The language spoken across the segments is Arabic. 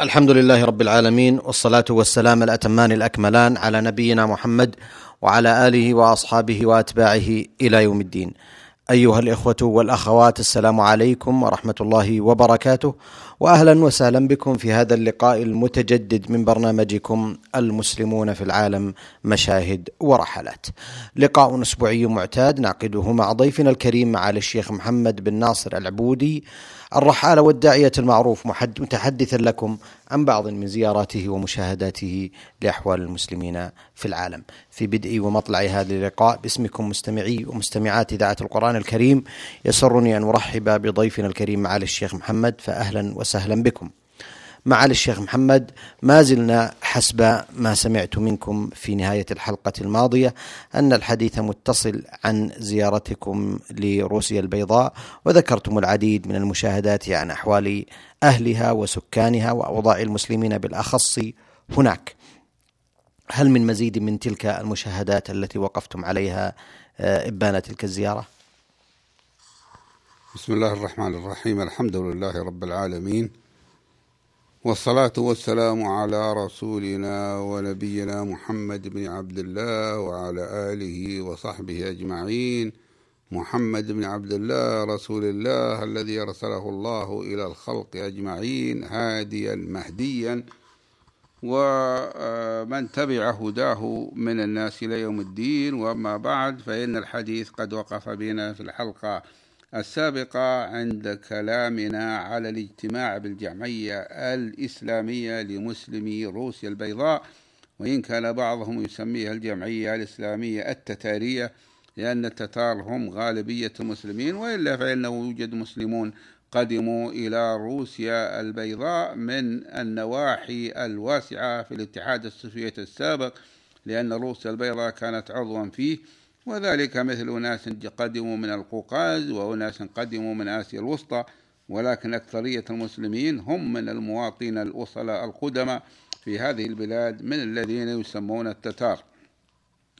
الحمد لله رب العالمين والصلاة والسلام الأتمان الأكملان على نبينا محمد وعلى آله وأصحابه وأتباعه إلى يوم الدين. أيها الإخوة والأخوات السلام عليكم ورحمة الله وبركاته وأهلا وسهلا بكم في هذا اللقاء المتجدد من برنامجكم المسلمون في العالم مشاهد ورحلات. لقاء أسبوعي معتاد نعقده مع ضيفنا الكريم معالي الشيخ محمد بن ناصر العبودي الرحالة والداعية المعروف متحدثا لكم عن بعض من زياراته ومشاهداته لأحوال المسلمين في العالم. في بدء ومطلع هذا اللقاء باسمكم مستمعي ومستمعات إذاعة القرآن الكريم يسرني أن أرحب بضيفنا الكريم معالي الشيخ محمد فأهلا وسهلا بكم. معالي الشيخ محمد. ما زلنا حسب ما سمعت منكم في نهاية الحلقة الماضية أن الحديث متصل عن زيارتكم لروسيا البيضاء وذكرتم العديد من المشاهدات عن أحوال أهلها وسكانها وأوضاع المسلمين بالأخص هناك. هل من مزيد من تلك المشاهدات التي وقفتم عليها إبان تلك الزيارة؟ بسم الله الرحمن الرحيم. الحمد لله رب العالمين. والصلاة والسلام على رسولنا ونبينا محمد بن عبد الله وعلى آله وصحبه أجمعين. محمد بن عبد الله رسول الله الذي أرسله الله إلى الخلق أجمعين هاديا مهديا. ومن تبع هداه من الناس إلى يوم الدين. وأما بعد فإن الحديث قد وقف بنا في الحلقة. السابقة عند كلامنا على الاجتماع بالجمعية الإسلامية لمسلمي روسيا البيضاء وإن كان بعضهم يسميها الجمعية الإسلامية التتارية لأن التتار هم غالبية المسلمين وإلا فإنه يوجد مسلمون قدموا إلى روسيا البيضاء من النواحي الواسعة في الاتحاد السوفيتي السابق لأن روسيا البيضاء كانت عضوا فيه. وذلك مثل أناس قدموا من القوقاز وأناس قدموا من آسيا الوسطى ولكن أكثرية المسلمين هم من المواطنين الأصلاء القدماء في هذه البلاد من الذين يسمون التتار.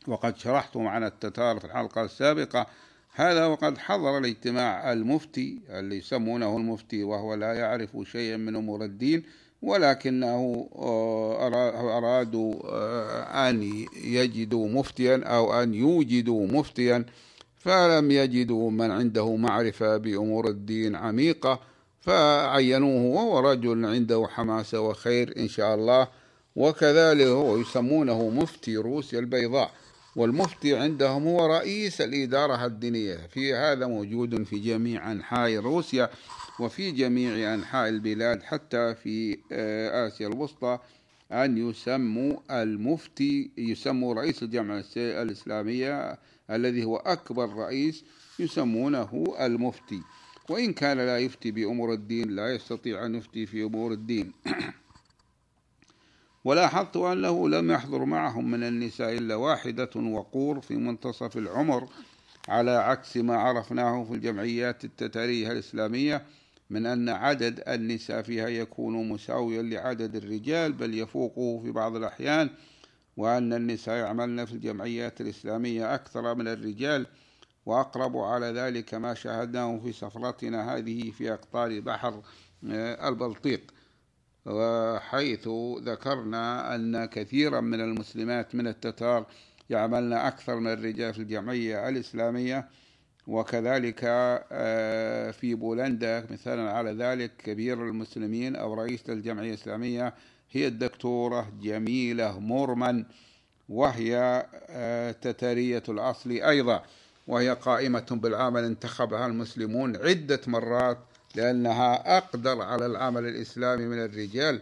وقد شرحت عن التتار في الحلقة السابقة. هذا وقد حضر الاجتماع المفتي اللي يسمونه المفتي وهو لا يعرف شيئا من أمور الدين. ولكنه أرادوا أن يجدوا مفتيا أو أن يوجدوا مفتيا فلم يجدوا من عنده معرفة بأمور الدين عميقة فعينوه وهو رجل عنده حماسة وخير إن شاء الله وكذلك هو يسمونه مفتي روسيا البيضاء والمفتي عندهم هو رئيس الإدارة الدينية في هذا موجود في جميع أنحاء روسيا. وفي جميع أنحاء البلاد حتى في آسيا الوسطى أن يسموا المفتي يسموا رئيس الجامعة الإسلامية الذي هو أكبر رئيس يسمونه المفتي. وإن كان لا يفتي بأمور الدين لا يستطيع أن يفتي في أمور الدين. ولاحظت أنه لم يحضر معهم من النساء إلا واحدة وقور في منتصف العمر على عكس ما عرفناه في الجمعيات التتارية الإسلامية. من أن عدد النساء فيها يكون مساويا لعدد الرجال بل يفوقه في بعض الأحيان وأن النساء يعملن في الجمعيات الإسلامية أكثر من الرجال. وأقرب على ذلك ما شاهدناه في سفرتنا هذه في أقطار بحر البلطيق. وحيث ذكرنا أن كثيرا من المسلمات من التتار يعملن أكثر من الرجال في الجمعية الإسلامية. وكذلك في بولندا مثالا على ذلك كبير المسلمين أو رئيس الجمعية الإسلامية هي الدكتورة جميلة مورمن وهي تترية الأصل أيضا وهي قائمة بالعمل انتخبها المسلمون عدة مرات لأنها أقدر على العمل الإسلامي من الرجال.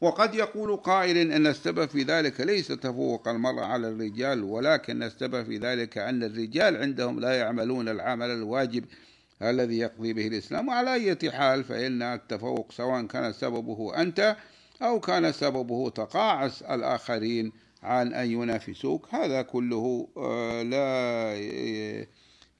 وقد يقول قائل أن السبب في ذلك ليس تفوق المرأة على الرجال ولكن السبب في ذلك أن الرجال عندهم لا يعملون العمل الواجب الذي يقضي به الإسلام. وعلى أي حال فإن التفوق سواء كان سببه أنت أو كان سببه تقاعس الآخرين عن أن ينافسوك هذا كله لا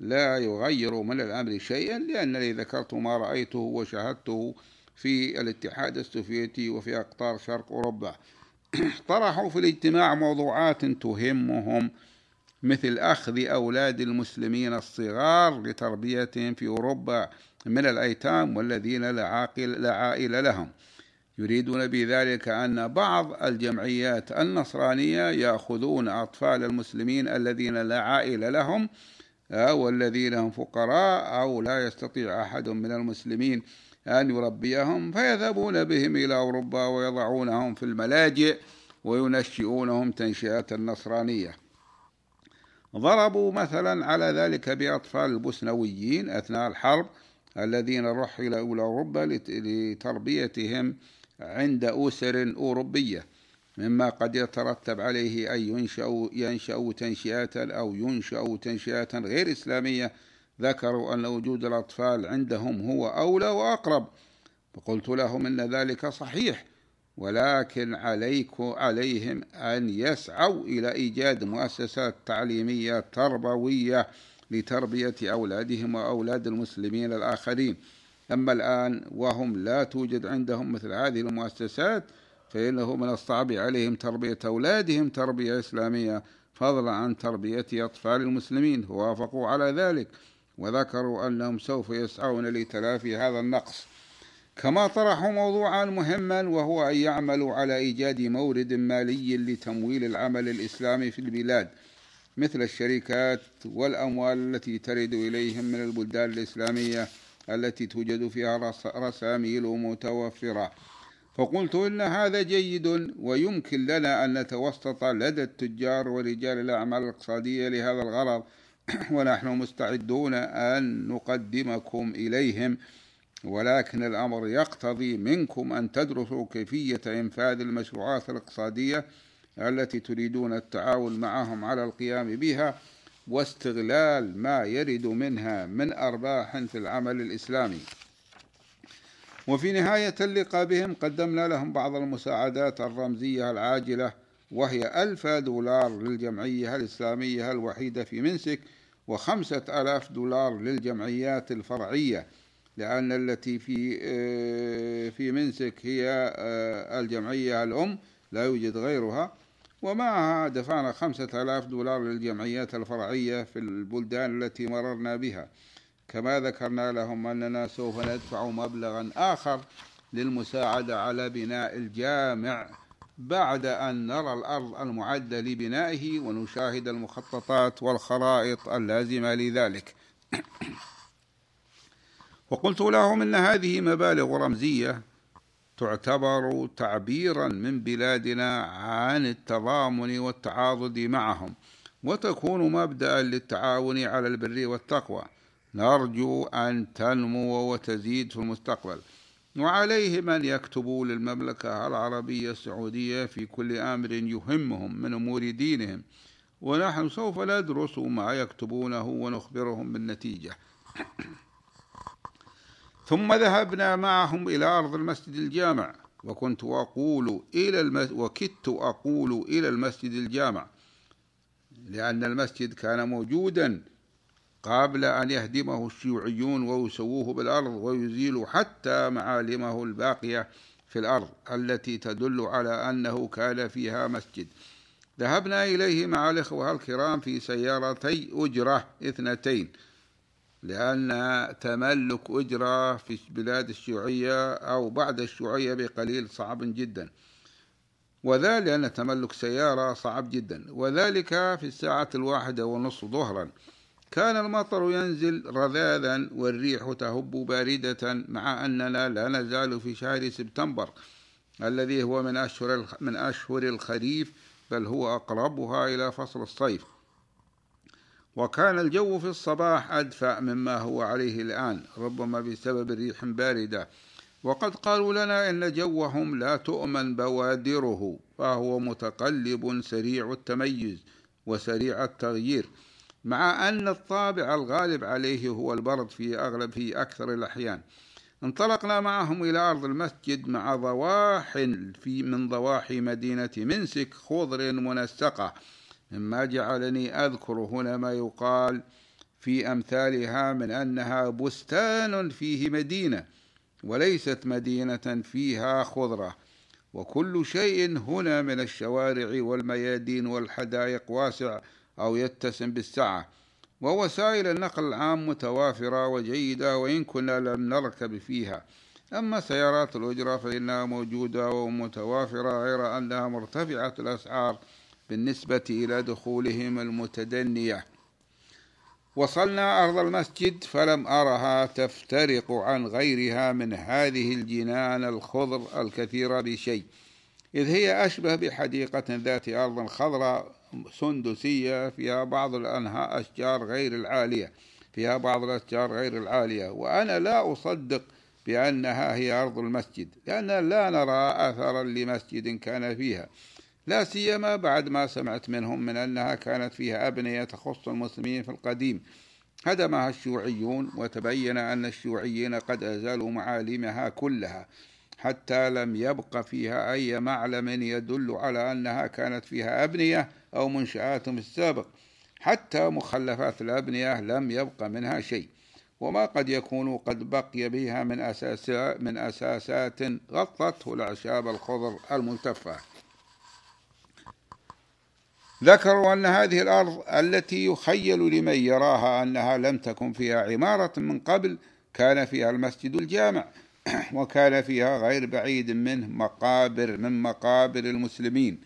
لا يغير من الأمر شيئا لأنني ذكرت ما رأيته وشاهدته في الاتحاد السوفيتي وفي أقطار شرق أوروبا. طرحوا في الاجتماع موضوعات تهمهم مثل أخذ أولاد المسلمين الصغار لتربيتهم في أوروبا من الأيتام والذين لا عاقل لا لهم. يريدون بذلك أن بعض الجمعيات النصرانية يأخذون أطفال المسلمين الذين لا عائلة لهم أو الذين هم فقراء أو لا يستطيع أحد من المسلمين أن يربيهم فيذهبون بهم إلى أوروبا ويضعونهم في الملاجئ وينشئونهم تنشئة النصرانية. ضربوا مثلا على ذلك بأطفال البوسنويين أثناء الحرب الذين رحلوا إلى أوروبا لتربيتهم عند أسر أوروبية. مما قد يترتب عليه أن ينشأوا, ينشأوا تنشئة أو ينشأوا تنشئة غير إسلامية. ذكروا أن وجود الأطفال عندهم هو أولى وأقرب. فقلت لهم إن ذلك صحيح ولكن عليكم عليهم أن يسعوا إلى إيجاد مؤسسات تعليمية تربوية لتربية أولادهم وأولاد المسلمين الآخرين. أما الآن وهم لا توجد عندهم مثل هذه المؤسسات فإنه من الصعب عليهم تربية أولادهم تربية إسلامية فضلا عن تربية أطفال المسلمين ووافقوا على ذلك وذكروا أنهم سوف يسعون لتلافي هذا النقص. كما طرحوا موضوعا مهما وهو أن يعملوا على إيجاد مورد مالي لتمويل العمل الإسلامي في البلاد مثل الشركات والأموال التي ترد إليهم من البلدان الإسلامية التي توجد فيها رساميل متوفرة. فقلت إن هذا جيد ويمكن لنا أن نتوسط لدى التجار ورجال الأعمال الاقتصادية لهذا الغرض. ونحن مستعدون أن نقدمكم إليهم ولكن الأمر يقتضي منكم أن تدرسوا كيفية إنفاذ المشروعات الاقتصادية التي تريدون التعاون معهم على القيام بها واستغلال ما يرد منها من أرباح في العمل الإسلامي. وفي نهاية اللقاء بهم قدمنا لهم بعض المساعدات الرمزية العاجلة وهي ألف دولار للجمعية الإسلامية الوحيدة في منسك وخمسة ألاف دولار للجمعيات الفرعية لأن التي في آه، في منسك هي آه، الجمعية الأم لا يوجد غيرها ومعها دفعنا خمسة آلاف دولار للجمعيات الفرعية في البلدان التي مررنا بها. كما ذكرنا لهم أننا سوف ندفع مبلغا آخر للمساعدة على بناء الجامع بعد أن نرى الأرض المعدة لبنائه ونشاهد المخططات والخرائط اللازمة لذلك. وقلت لهم إن هذه مبالغ رمزية تعتبر تعبيرا من بلادنا عن التضامن والتعاضد معهم وتكون مبدأ للتعاون على البر والتقوى. نرجو أن تنمو وتزيد في المستقبل. وعليهم أن يكتبوا للمملكة العربية السعودية في كل أمر يهمهم من أمور دينهم. ونحن سوف ندرس ما يكتبونه ونخبرهم بالنتيجة. ثم ذهبنا معهم إلى أرض المسجد الجامع. وكنت أقول إلى المس... وكدت أقول إلى المسجد الجامع. لأن المسجد كان موجودا قبل أن يهدمه الشيوعيون ويسووه بالأرض ويزيلوا حتى معالمه الباقية في الأرض التي تدل على أنه كان فيها مسجد. ذهبنا إليه مع الإخوة الكرام في سيارتي أجرة اثنتين لأن تملك أجرة في بلاد الشيوعية أو بعد الشيوعية بقليل صعب جدا. وذلك لأن تملك سيارة صعب جدا. وذلك في الساعة الواحدة ونصف ظهرا. كان المطر ينزل رذاذا والريح تهب باردة مع أننا لا نزال في شهر سبتمبر الذي هو من أشهر من أشهر الخريف بل هو أقربها إلى فصل الصيف. وكان الجو في الصباح أدفأ مما هو عليه الآن ربما بسبب ريح باردة. وقد قالوا لنا إن جوهم لا تؤمن بوادره فهو متقلب سريع التميز وسريع التغيير. مع أن الطابع الغالب عليه هو البرد في أغلب في أكثر الأحيان. انطلقنا معهم إلى أرض المسجد مع ضواح في من ضواحي مدينة منسك خضر منسقة. مما جعلني أذكر هنا ما يقال في أمثالها من أنها بستان فيه مدينة وليست مدينة فيها خضرة. وكل شيء هنا من الشوارع والميادين والحدائق واسع أو يتسم بالسعة ووسائل النقل العام متوافرة وجيدة وإن كنا لم نركب فيها. أما سيارات الأجرة فإنها موجودة ومتوافرة غير أنها مرتفعة الأسعار بالنسبة إلى دخولهم المتدنية. وصلنا أرض المسجد فلم أرها تفترق عن غيرها من هذه الجنان الخضر الكثيرة بشيء. إذ هي أشبه بحديقة ذات أرض خضراء سندسية فيها بعض الأنهاء أشجار غير العالية فيها بعض الأشجار غير العالية. وأنا لا أصدق بأنها هي أرض المسجد لأن لا نرى أثرا لمسجد كان فيها. لا سيما بعد ما سمعت منهم من أنها كانت فيها أبنية تخص المسلمين في القديم. هدمها الشيوعيون وتبين أن الشيوعيين قد أزالوا معالمها كلها. حتى لم يبق فيها أي معلم يدل على أنها كانت فيها أبنية أو منشآت في السابق. حتى مخلفات الأبنية لم يبق منها شيء. وما قد يكون قد بقي بها من أساس من أساسات غطته الأعشاب الخضر الملتفة. ذكروا أن هذه الأرض التي يخيل لمن يراها أنها لم تكن فيها عمارة من قبل كان فيها المسجد الجامع. وكان فيها غير بعيد منه مقابر من مقابر المسلمين.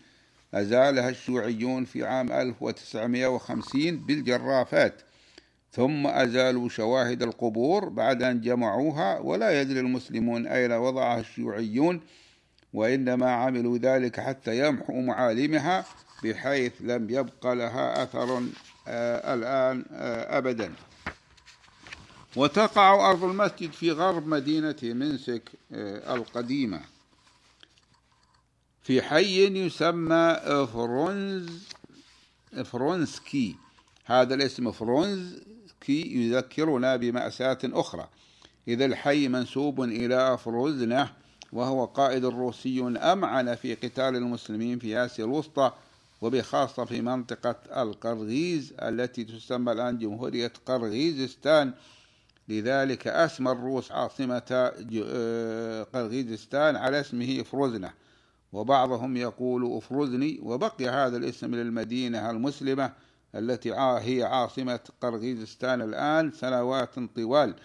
أزالها الشيوعيون في عام 1950 بالجرافات. ثم أزالوا شواهد القبور بعد أن جمعوها ولا يدري المسلمون أين وضعها الشيوعيون وإنما عملوا ذلك حتى يمحوا معالمها بحيث لم يبق لها أثر آه الآن آه أبدا. وتقع أرض المسجد في غرب مدينة منسك آه القديمة. في حي يسمى فرونز فرونسكي. هذا الاسم فرونسكي يذكرنا بمأساة أخرى. إذا الحي منسوب إلى فروزنة وهو قائد روسي أمعن في قتال المسلمين في آسيا الوسطى وبخاصة في منطقة القرغيز التي تسمى الآن جمهورية قرغيزستان. لذلك أسمى الروس عاصمة آه، قرغيزستان على اسمه فروزنة وبعضهم يقول أفرزني وبقي هذا الاسم للمدينة المسلمة التي هي عاصمة قرغيزستان الآن سنوات طوال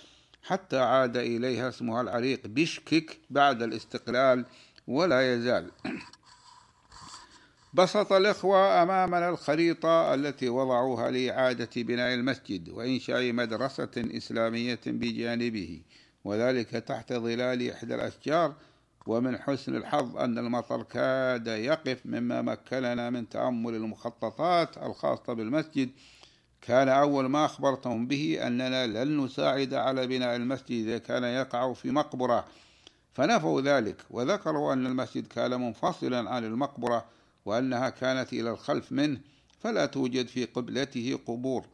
حتى عاد إليها اسمها العريق بشكك بعد الاستقلال ولا يزال. بسط الإخوة أمامنا الخريطة التي وضعوها لإعادة بناء المسجد وإنشاء مدرسة إسلامية بجانبه وذلك تحت ظلال إحدى الأشجار. ومن حسن الحظ أن المطر كاد يقف مما مكننا من تأمل المخططات الخاصة بالمسجد. كان أول ما أخبرتهم به أننا لن نساعد على بناء المسجد إذا كان يقع في مقبرة. فنفوا ذلك وذكروا أن المسجد كان منفصلا عن المقبرة. وأنها كانت إلى الخلف منه فلا توجد في قبلته قبور.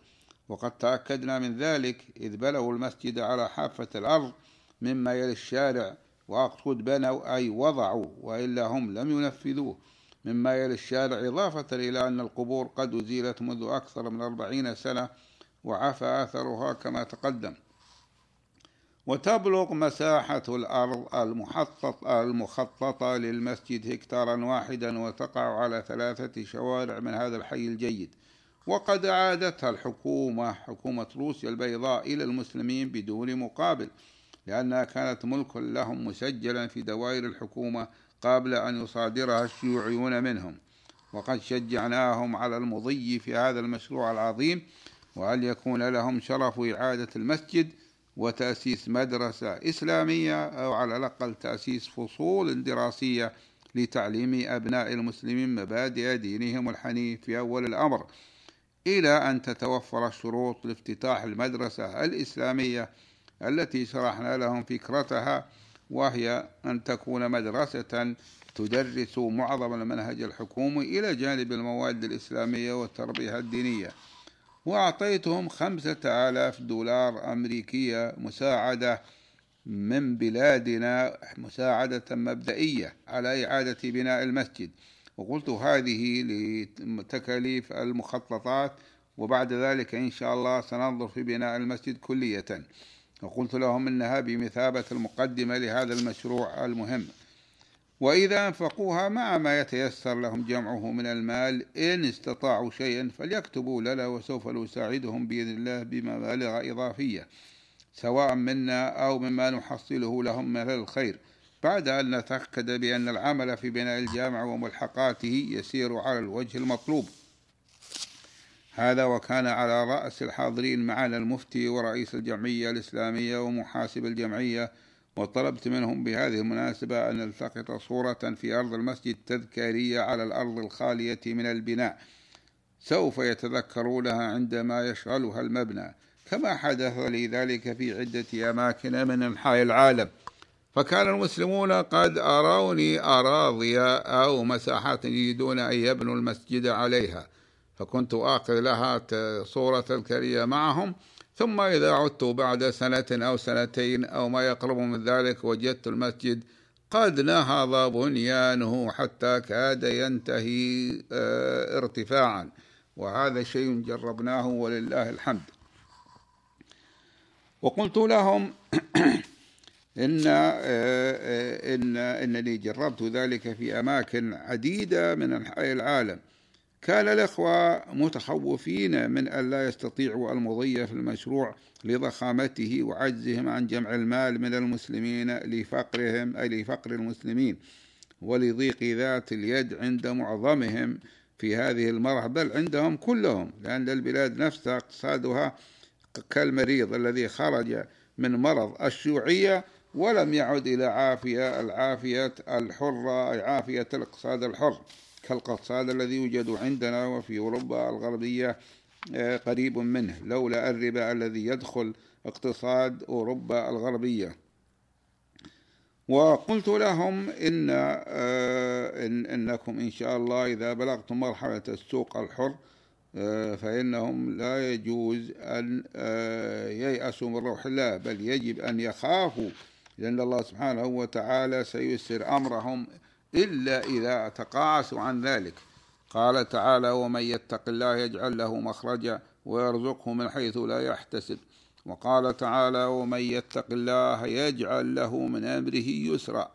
وقد تأكدنا من ذلك إذ بنوا المسجد على حافة الأرض مما يلي الشارع. وأقصد بنوا أي وضعوا وإلا هم لم ينفذوه. مما يلي الشارع إضافة إلى أن القبور قد أزيلت منذ أكثر من أربعين سنة وعفى أثرها كما تقدم. وتبلغ مساحة الأرض المحطط المخططة للمسجد هكتارا واحدا وتقع على ثلاثة شوارع من هذا الحي الجيد. وقد عادتها الحكومة حكومة روسيا البيضاء إلى المسلمين بدون مقابل لأنها كانت ملك لهم مسجلا في دوائر الحكومة قبل أن يصادرها الشيوعيون منهم. وقد شجعناهم على المضي في هذا المشروع العظيم وأن يكون لهم شرف إعادة المسجد؟ وتأسيس مدرسة إسلامية أو على الأقل تأسيس فصول دراسية لتعليم أبناء المسلمين مبادئ دينهم الحنيف في أول الأمر. إلى أن تتوفر الشروط لافتتاح المدرسة الإسلامية التي شرحنا لهم فكرتها وهي أن تكون مدرسة تدرس معظم المنهج الحكومي إلى جانب المواد الإسلامية والتربية الدينية. وأعطيتهم خمسة آلاف دولار أمريكية مساعدة من بلادنا مساعدة مبدئية على إعادة بناء المسجد. وقلت هذه لتكاليف المخططات وبعد ذلك إن شاء الله سننظر في بناء المسجد كلية. وقلت لهم إنها بمثابة المقدمة لهذا المشروع المهم. وإذا أنفقوها مع ما يتيسر لهم جمعه من المال إن استطاعوا شيئا فليكتبوا لنا وسوف نساعدهم بإذن الله بمبالغ إضافية سواء منا أو مما نحصله لهم من الخير. بعد أن نتأكد بأن العمل في بناء الجامع وملحقاته يسير على الوجه المطلوب. هذا وكان على رأس الحاضرين معنا المفتي ورئيس الجمعية الإسلامية ومحاسب الجمعية وطلبت منهم بهذه المناسبة أن نلتقط صورة في أرض المسجد تذكارية على الأرض الخالية من البناء سوف يتذكرونها عندما يشغلها المبنى. كما حدث لي ذلك في عدة أماكن من أنحاء العالم. فكان المسلمون قد أروني أراضي أو مساحات يريدون أن يبنوا المسجد عليها فكنت آخذ لها صورة تذكارية معهم ثم إذا عدت بعد سنة أو سنتين أو ما يقرب من ذلك وجدت المسجد قد نهض بنيانه حتى كاد ينتهي آه، ارتفاعا. وهذا شيء جربناه ولله الحمد. وقلت لهم إن آه، إن إنني جربت ذلك في أماكن عديدة من أنحاء العالم. كان الإخوة متخوفين من أن لا يستطيعوا المضي في المشروع لضخامته وعجزهم عن جمع المال من المسلمين لفقرهم أي لفقر المسلمين ولضيق ذات اليد عند معظمهم في هذه المرحلة بل عندهم كلهم لأن البلاد نفسها اقتصادها كالمريض الذي خرج من مرض الشيوعية ولم يعد إلى عافية العافية الحرة أي عافية الاقتصاد الحر. كالاقتصاد الذي يوجد عندنا وفي أوروبا الغربية آه، قريب منه لولا الربا الذي يدخل اقتصاد أوروبا الغربية. وقلت لهم إن, آه، إن إنكم إن شاء الله إذا بلغتم مرحلة السوق الحر آه، فإنهم لا يجوز أن ييأسوا من روح الله بل يجب أن يخافوا لأن الله سبحانه وتعالى سيسر أمرهم إلا إذا تقاعسوا عن ذلك. قال تعالى ومن يتق الله يجعل له مخرجا ويرزقه من حيث لا يحتسب. وقال تعالى ومن يتق الله يجعل له من أمره يسرا.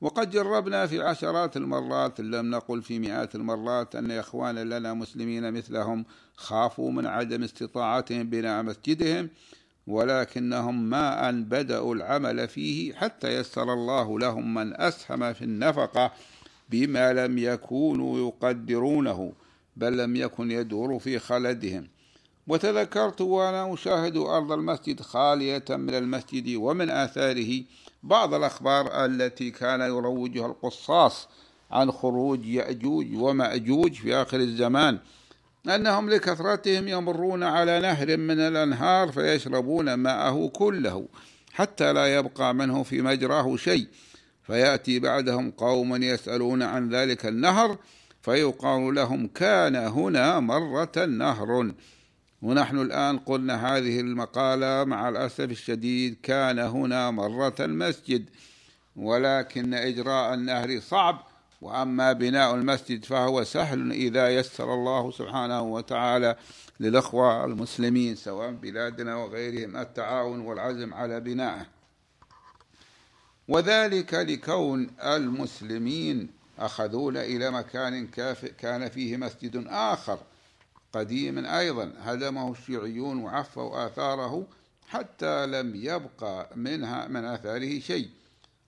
وقد جربنا في عشرات المرات لم نقل في مئات المرات أن إخوانا لنا مسلمين مثلهم خافوا من عدم استطاعتهم بناء مسجدهم. ولكنهم ما أن بدأوا العمل فيه حتى يسر الله لهم من أسهم في النفقة بما لم يكونوا يقدرونه بل لم يكن يدور في خلدهم. وتذكرت وأنا أشاهد أرض المسجد خالية من المسجد ومن آثاره بعض الأخبار التي كان يروجها القصاص عن خروج يأجوج ومأجوج في آخر الزمان. أنهم لكثرتهم يمرون على نهر من الأنهار فيشربون ماءه كله حتى لا يبقى منه في مجراه شيء. فيأتي بعدهم قوم يسألون عن ذلك النهر فيقال لهم كان هنا مرة نهر. ونحن الآن قلنا هذه المقالة مع الأسف الشديد كان هنا مرة مسجد ولكن إجراء النهر صعب. وأما بناء المسجد فهو سهل إذا يسر الله سبحانه وتعالى للأخوة المسلمين سواء بلادنا وغيرهم التعاون والعزم على بنائه. وذلك لكون المسلمين أخذون إلى مكان كان فيه مسجد آخر قديم أيضا هدمه الشيوعيون وعفوا آثاره حتى لم يبقى منها من آثاره شيء.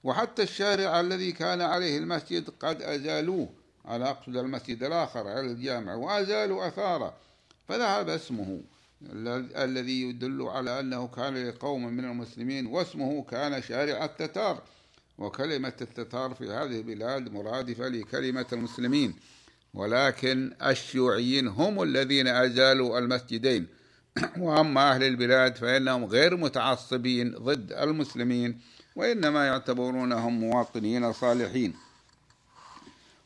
وحتى الشارع الذي كان عليه المسجد قد أزالوه. على أقصد المسجد الآخر على الجامع وأزالوا أثاره. فذهب اسمه الذي يدل على أنه كان لقوم من المسلمين واسمه كان شارع التتار. وكلمة التتار في هذه البلاد مرادفة لكلمة المسلمين. ولكن الشيوعيين هم الذين أزالوا المسجدين. وأما أهل البلاد فإنهم غير متعصبين ضد المسلمين. وإنما يعتبرونهم مواطنين صالحين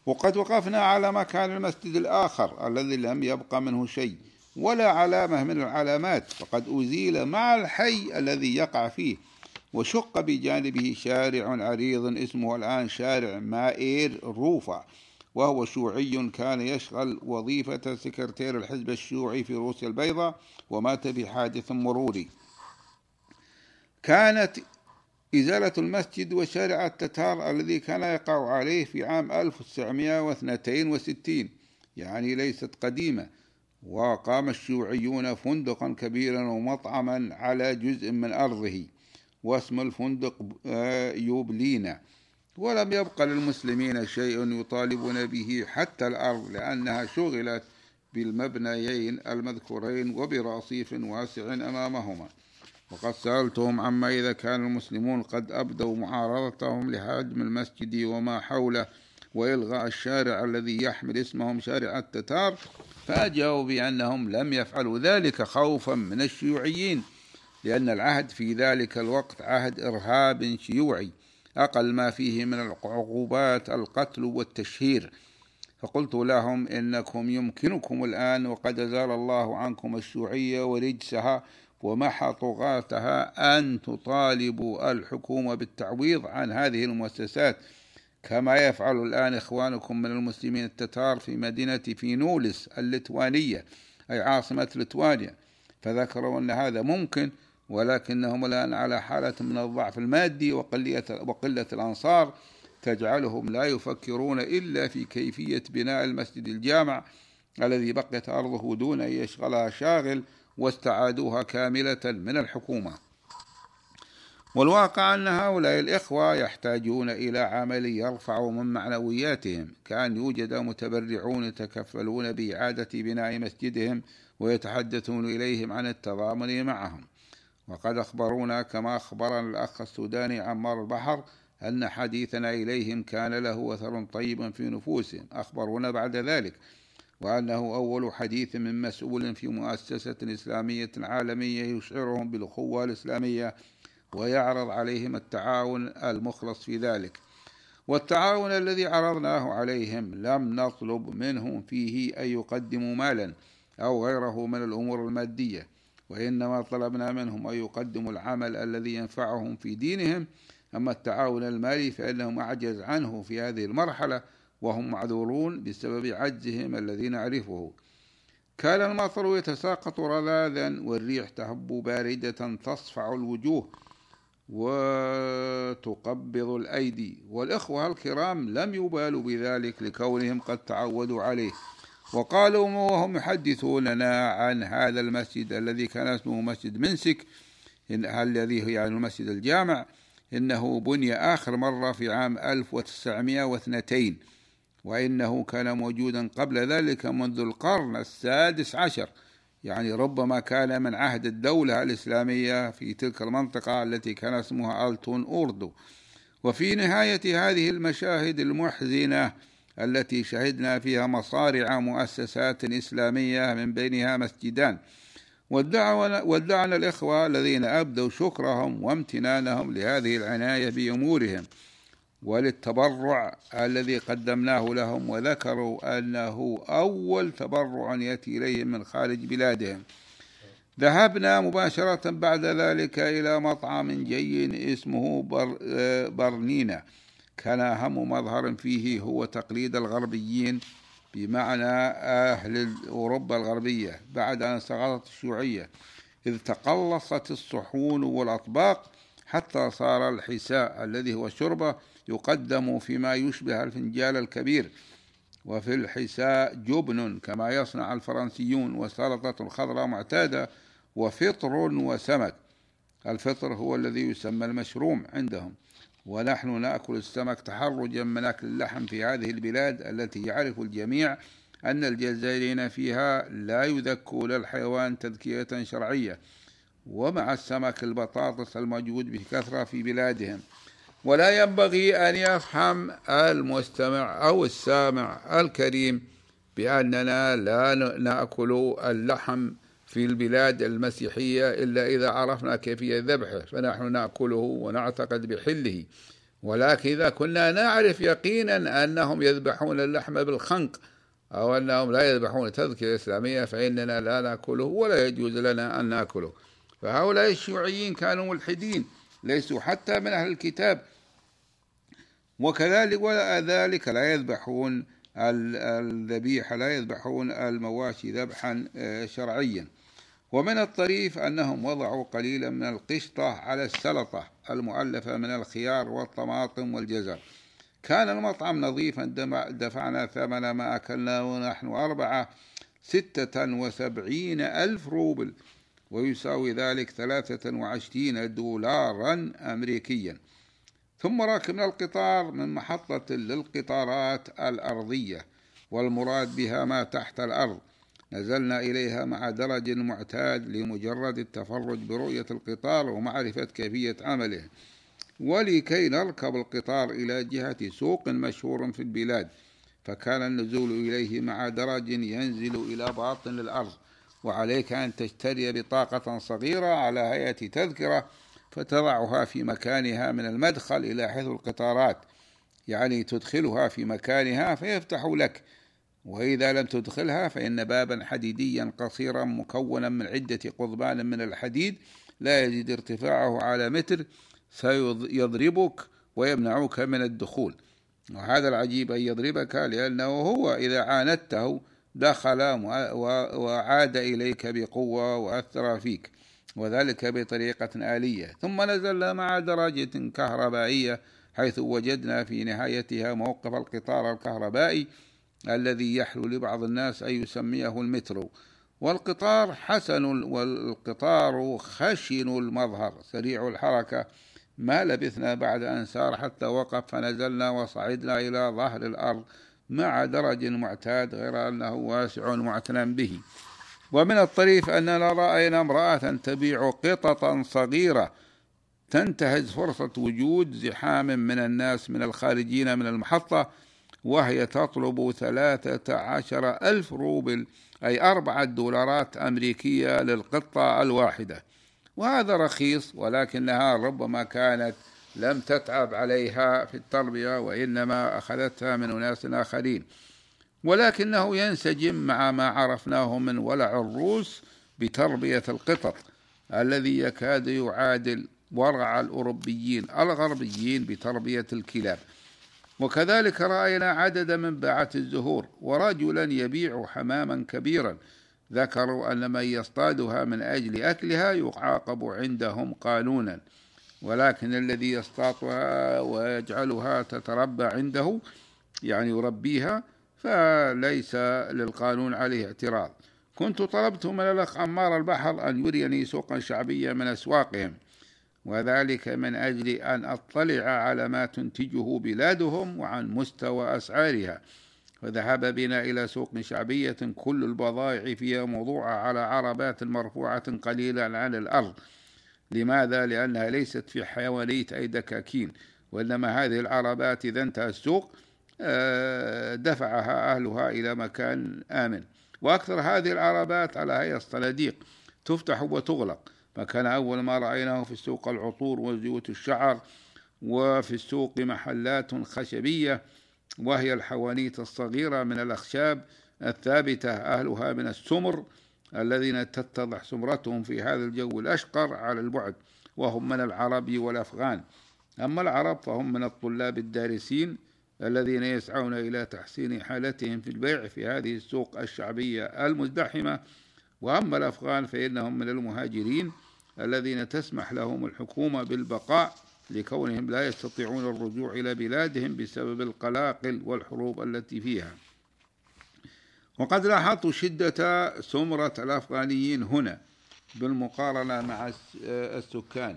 وقد وقفنا على مكان المسجد الآخر الذي لم يبقى منه شيء ولا علامة من العلامات فقد أزيل مع الحي الذي يقع فيه. وشق بجانبه شارع عريض اسمه الآن شارع مائير روفا وهو شيوعي كان يشغل وظيفة سكرتير الحزب الشيوعي في روسيا البيضاء ومات في حادث مروري. كانت إزالة المسجد وشارع التتار الذي كان يقع عليه في عام 1962 يعني ليست قديمة. وقام الشيوعيون فندقا كبيرا ومطعما على جزء من أرضه واسم الفندق آه، يوبلينا. ولم يبق للمسلمين شيء يطالبون به حتى الأرض لأنها شغلت بالمبنيين المذكورين وبرصيف واسع أمامهما. وقد سألتهم عما إذا كان المسلمون قد أبدوا معارضتهم لهدم المسجد وما حوله وإلغاء الشارع الذي يحمل اسمهم شارع التتار فأجابوا بأنهم لم يفعلوا ذلك خوفا من الشيوعيين لأن العهد في ذلك الوقت عهد إرهاب شيوعي أقل ما فيه من العقوبات القتل والتشهير. فقلت لهم إنكم يمكنكم الآن وقد أزال الله عنكم الشيوعية ورجسها ومحى طغاتها أن تطالبوا الحكومة بالتعويض عن هذه المؤسسات. كما يفعل الآن إخوانكم من المسلمين التتار في مدينة فينولس اللتوانية أي عاصمة لتوانيا فذكروا أن هذا ممكن ولكنهم الآن على حالة من الضعف المادي وقلة, وقلة الأنصار. تجعلهم لا يفكرون إلا في كيفية بناء المسجد الجامع الذي بقيت أرضه دون أن يشغلها شاغل. واستعادوها كاملة من الحكومة. والواقع أن هؤلاء الإخوة يحتاجون إلى عمل يرفع من معنوياتهم كأن يوجد متبرعون يتكفلون بإعادة بناء مسجدهم ويتحدثون إليهم عن التضامن معهم. وقد أخبرونا كما أخبرنا الأخ السوداني عمار البحر أن حديثنا إليهم كان له أثر طيب في نفوسهم. أخبرونا بعد ذلك وأنه أول حديث من مسؤول في مؤسسة إسلامية عالمية يشعرهم بالأخوة الإسلامية ويعرض عليهم التعاون المخلص في ذلك. والتعاون الذي عرضناه عليهم لم نطلب منهم فيه أن يقدموا مالا أو غيره من الأمور المادية وإنما طلبنا منهم أن يقدموا العمل الذي ينفعهم في دينهم. أما التعاون المالي فإنهم أعجز عنه في هذه المرحلة وهم معذورون بسبب عجزهم الذي نعرفه كان المطر يتساقط رذاذا والريح تهب باردة تصفع الوجوه وتقبض الأيدي. والإخوة الكرام لم يبالوا بذلك لكونهم قد تعودوا عليه. وقالوا وهم يحدثوننا عن هذا المسجد الذي كان اسمه مسجد منسك. الذي هو يعني المسجد الجامع. إنه بني آخر مرة في عام 1902 وإنه كان موجودا قبل ذلك منذ القرن السادس عشر. يعني ربما كان من عهد الدولة الإسلامية في تلك المنطقة التي كان اسمها ألتون أوردو. وفي نهاية هذه المشاهد المحزنة التي شهدنا فيها مصارع مؤسسات إسلامية من بينها مسجدان. ودعنا الإخوة الذين أبدوا شكرهم وامتنانهم لهذه العناية بأمورهم. وللتبرع الذي قدمناه لهم وذكروا أنه أول تبرع يأتي إليهم من خارج بلادهم. ذهبنا مباشرة بعد ذلك إلى مطعم جي اسمه بر برنينا كان أهم مظهر فيه هو تقليد الغربيين بمعنى أهل أوروبا الغربية بعد أن سقطت الشيوعية. إذ تقلصت الصحون والأطباق حتى صار الحساء الذي هو الشربة يقدم فيما يشبه الفنجال الكبير وفي الحساء جبن كما يصنع الفرنسيون وسلطة خضراء معتادة وفطر وسمك. الفطر هو الذي يسمى المشروم عندهم. ونحن نأكل السمك تحرجا من أكل اللحم في هذه البلاد التي يعرف الجميع أن الجزائريين فيها لا يذكون الحيوان تذكية شرعية ومع السمك البطاطس الموجود بكثرة في بلادهم. ولا ينبغي أن يفهم المستمع أو السامع الكريم بأننا لا نأكل اللحم في البلاد المسيحية إلا إذا عرفنا كيفية ذبحه فنحن نأكله ونعتقد بحله. ولكن إذا كنا نعرف يقينا أنهم يذبحون اللحم بالخنق أو أنهم لا يذبحون تذكرة إسلامية فإننا لا نأكله ولا يجوز لنا أن نأكله. فهؤلاء الشيوعيين كانوا ملحدين. ليسوا حتى من أهل الكتاب. وكذلك ولا ذلك لا يذبحون الذبيحة لا يذبحون المواشي ذبحا آه، شرعيا. ومن الطريف أنهم وضعوا قليلا من القشطة على السلطة المؤلفة من الخيار والطماطم والجزر. كان المطعم نظيفا دفعنا ثمن ما أكلنا ونحن أربعة ستة وسبعين ألف روبل. ويساوي ذلك ثلاثة وعشرين دولارا أمريكيا. ثم راكبنا القطار من محطة للقطارات الأرضية والمراد بها ما تحت الأرض. نزلنا إليها مع درج معتاد لمجرد التفرج برؤية القطار ومعرفة كيفية عمله. ولكي نركب القطار إلى جهة سوق مشهور في البلاد فكان النزول إليه مع درج ينزل إلى باطن الأرض. وعليك أن تشتري بطاقة صغيرة على هيئة تذكرة فتضعها في مكانها من المدخل إلى حيث القطارات. يعني تدخلها في مكانها فيفتح لك. وإذا لم تدخلها فإن بابا حديديا قصيرا مكونا من عدة قضبان من الحديد لا يزيد ارتفاعه على متر سيضربك ويمنعك من الدخول. وهذا العجيب أن يضربك لأنه هو إذا عاندته دخل وعاد إليك بقوة وأثر فيك وذلك بطريقة آلية. ثم نزلنا مع درجة كهربائية حيث وجدنا في نهايتها موقف القطار الكهربائي الذي يحلو لبعض الناس أن يسميه المترو. والقطار حسن والقطار خشن المظهر سريع الحركة. ما لبثنا بعد أن سار حتى وقف فنزلنا وصعدنا إلى ظهر الأرض. مع درج معتاد غير أنه واسع معتنى به. ومن الطريف أننا رأينا امرأة تبيع قططا صغيرة تنتهز فرصة وجود زحام من الناس من الخارجين من المحطة وهي تطلب ثلاثة عشر ألف روبل أي أربعة دولارات أمريكية للقطة الواحدة. وهذا رخيص ولكنها ربما كانت لم تتعب عليها في التربية وإنما أخذتها من أناس آخرين. ولكنه ينسجم مع ما عرفناه من ولع الروس بتربية القطط الذي يكاد يعادل ورع الأوروبيين الغربيين بتربية الكلاب. وكذلك رأينا عدد من باعة الزهور ورجلا يبيع حماما كبيرا. ذكروا أن من يصطادها من أجل أكلها يعاقب عندهم قانونا. ولكن الذي يصطادها ويجعلها تتربى عنده يعني يربيها فليس للقانون عليه اعتراض. كنت طلبت من الأخ عمار البحر أن يريني سوقا شعبيا من أسواقهم وذلك من أجل أن أطلع على ما تنتجه بلادهم وعن مستوى أسعارها. فذهب بنا إلى سوق شعبية كل البضائع فيها موضوعة على عربات مرفوعة قليلا عن الأرض. لماذا؟ لأنها ليست في حيوانية أي دكاكين وإنما هذه العربات إذا انتهى السوق آه، دفعها أهلها إلى مكان آمن. وأكثر هذه العربات على هيئة صناديق تفتح وتغلق. فكان أول ما رأيناه في السوق العطور وزيوت الشعر وفي السوق محلات خشبية وهي الحوانيت الصغيرة من الأخشاب الثابتة أهلها من السمر. الذين تتضح سمرتهم في هذا الجو الأشقر على البعد وهم من العرب والأفغان. أما العرب فهم من الطلاب الدارسين الذين يسعون إلى تحسين حالتهم في البيع في هذه السوق الشعبية المزدحمة. وأما الأفغان فإنهم من المهاجرين الذين تسمح لهم الحكومة بالبقاء لكونهم لا يستطيعون الرجوع إلى بلادهم بسبب القلاقل والحروب التي فيها. وقد لاحظت شدة سمرة الأفغانيين هنا بالمقارنة مع السكان.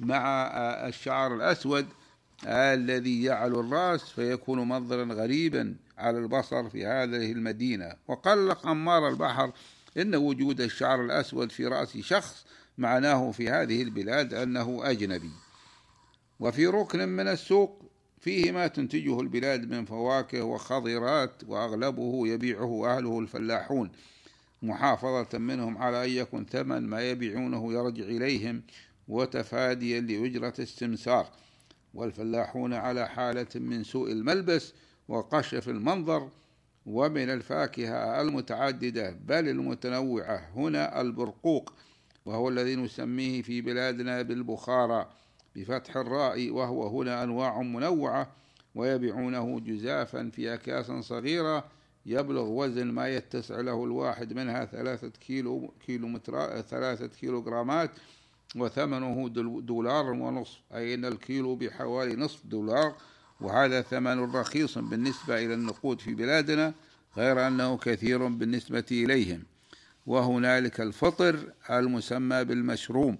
مع الشعر الأسود الذي يعلو الرأس فيكون منظرا غريبا على البصر في هذه المدينة. وقال عمار البحر إن وجود الشعر الأسود في رأس شخص معناه في هذه البلاد أنه أجنبي. وفي ركن من السوق فيه ما تنتجه البلاد من فواكه وخضرات وأغلبه يبيعه أهله الفلاحون. محافظة منهم على أن يكون ثمن ما يبيعونه يرجع إليهم وتفاديا لأجرة السمسار والفلاحون على حالة من سوء الملبس وقشف المنظر ومن الفاكهة المتعددة بل المتنوعة. هنا البرقوق وهو الذي نسميه في بلادنا بالبخارى. بفتح الراء وهو هنا أنواع منوعة ويبيعونه جزافا في أكياس صغيرة. يبلغ وزن ما يتسع له الواحد منها ثلاثة كيلو كيلو متر ثلاثة كيلو جرامات وثمنه دولار ونصف. أي أن الكيلو؟ بحوالي نصف دولار. وهذا ثمن رخيص بالنسبة إلى النقود في بلادنا غير أنه كثير بالنسبة إليهم. وهنالك الفطر المسمى بالمشروم.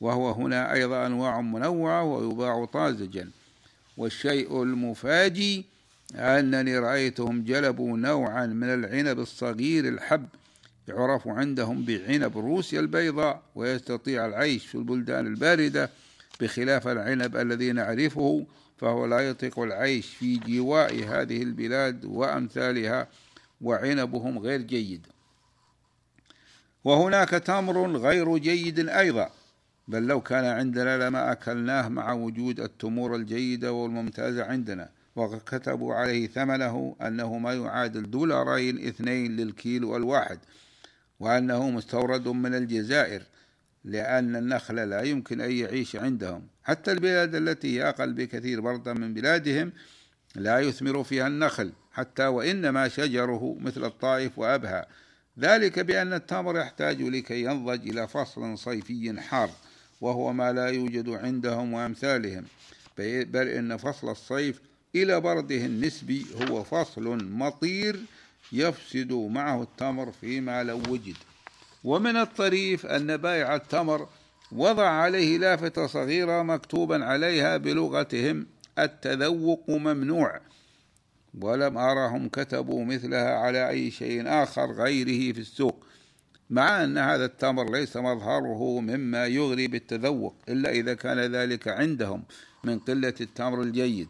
وهو هنا أيضا أنواع منوعة ويباع طازجا. والشيء المفاجئ أنني رأيتهم جلبوا نوعا من العنب الصغير الحب يعرف عندهم بعنب روسيا البيضاء ويستطيع العيش في البلدان الباردة بخلاف العنب الذي نعرفه فهو لا يطيق العيش في جواء هذه البلاد وأمثالها وعنبهم غير جيد. وهناك تمر غير جيد أيضا. بل لو كان عندنا لما أكلناه مع وجود التمور الجيدة والممتازة عندنا. وقد كتبوا عليه ثمنه أنه ما يعادل دولارين اثنين للكيلو الواحد وأنه مستورد من الجزائر لأن النخل لا يمكن أن يعيش عندهم. حتى البلاد التي هي أقل بكثير بردا من بلادهم لا يثمر فيها النخل حتى وإنما شجره مثل الطائف وأبها ذلك بأن التمر يحتاج لكي ينضج إلى فصل صيفي حار. وهو ما لا يوجد عندهم وأمثالهم. بل إن فصل الصيف إلى برده النسبي هو فصل مطير يفسد معه التمر فيما لو وجد. ومن الطريف أن بائع التمر وضع عليه لافتة صغيرة مكتوبا عليها بلغتهم التذوق ممنوع ولم أرهم كتبوا مثلها على أي شيء آخر غيره في السوق. مع أن هذا التمر ليس مظهره مما يغري بالتذوق إلا إذا كان ذلك عندهم من قلة التمر الجيد.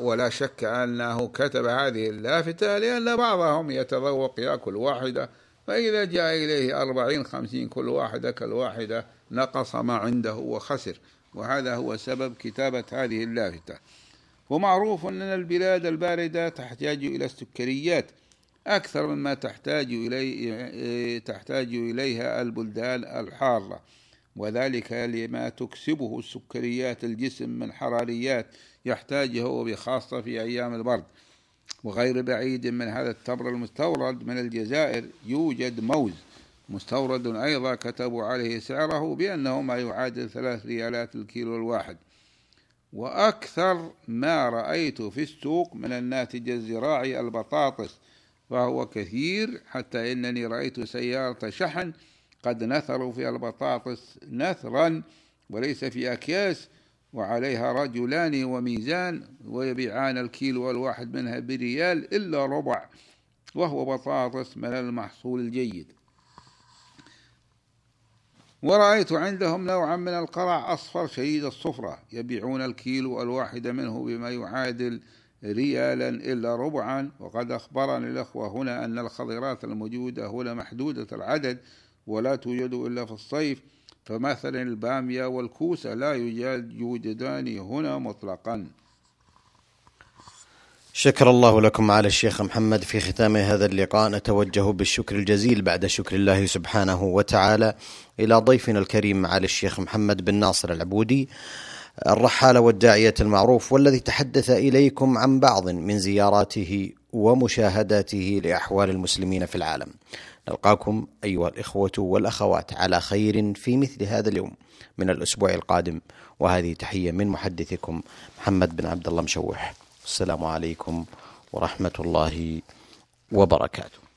ولا شك أنه كتب هذه اللافتة لأن بعضهم يتذوق يأكل واحدة فإذا جاء إليه أربعين خمسين كل واحدة نقص ما عنده وخسر. وهذا هو سبب كتابة هذه اللافتة. ومعروف أن البلاد الباردة تحتاج إلى السكريات. أكثر مما تحتاج إليه تحتاج إليها البلدان الحارة. وذلك لما تكسبه السكريات الجسم من حراريات يحتاجه بخاصة في أيام البرد. وغير بعيد من هذا التمر المستورد من الجزائر يوجد موز. مستورد أيضا كتبوا عليه سعره بأنه ما يعادل ثلاث ريالات الكيلو الواحد. وأكثر ما رأيت في السوق من الناتج الزراعي البطاطس فهو كثير حتى إنني رأيت سيارة شحن قد نثروا في البطاطس نثرا وليس في أكياس وعليها رجلان وميزان ويبيعان الكيلو الواحد منها بريال إلا ربع وهو بطاطس من المحصول الجيد. ورأيت عندهم نوعا من القرع أصفر شديد الصفرة يبيعون الكيلو الواحد منه بما يعادل ريالا إلا ربعا. وقد أخبرني الأخوة هنا أن الخضرات الموجودة هنا محدودة العدد ولا توجد إلا في الصيف. فمثلا البامية والكوسة لا يوجدان هنا مطلقا. شكر الله لكم على الشيخ محمد في ختام هذا اللقاء. نتوجه بالشكر الجزيل بعد شكر الله سبحانه وتعالى إلى ضيفنا الكريم على الشيخ محمد بن ناصر العبودي. الرحالة والداعية المعروف والذي تحدث إليكم عن بعض من زياراته ومشاهداته لأحوال المسلمين في العالم. نلقاكم أيها الإخوة والأخوات على خير في مثل هذا اليوم من الأسبوع القادم. وهذه تحية من محدثكم محمد بن عبد الله مشوح. السلام عليكم ورحمة الله وبركاته.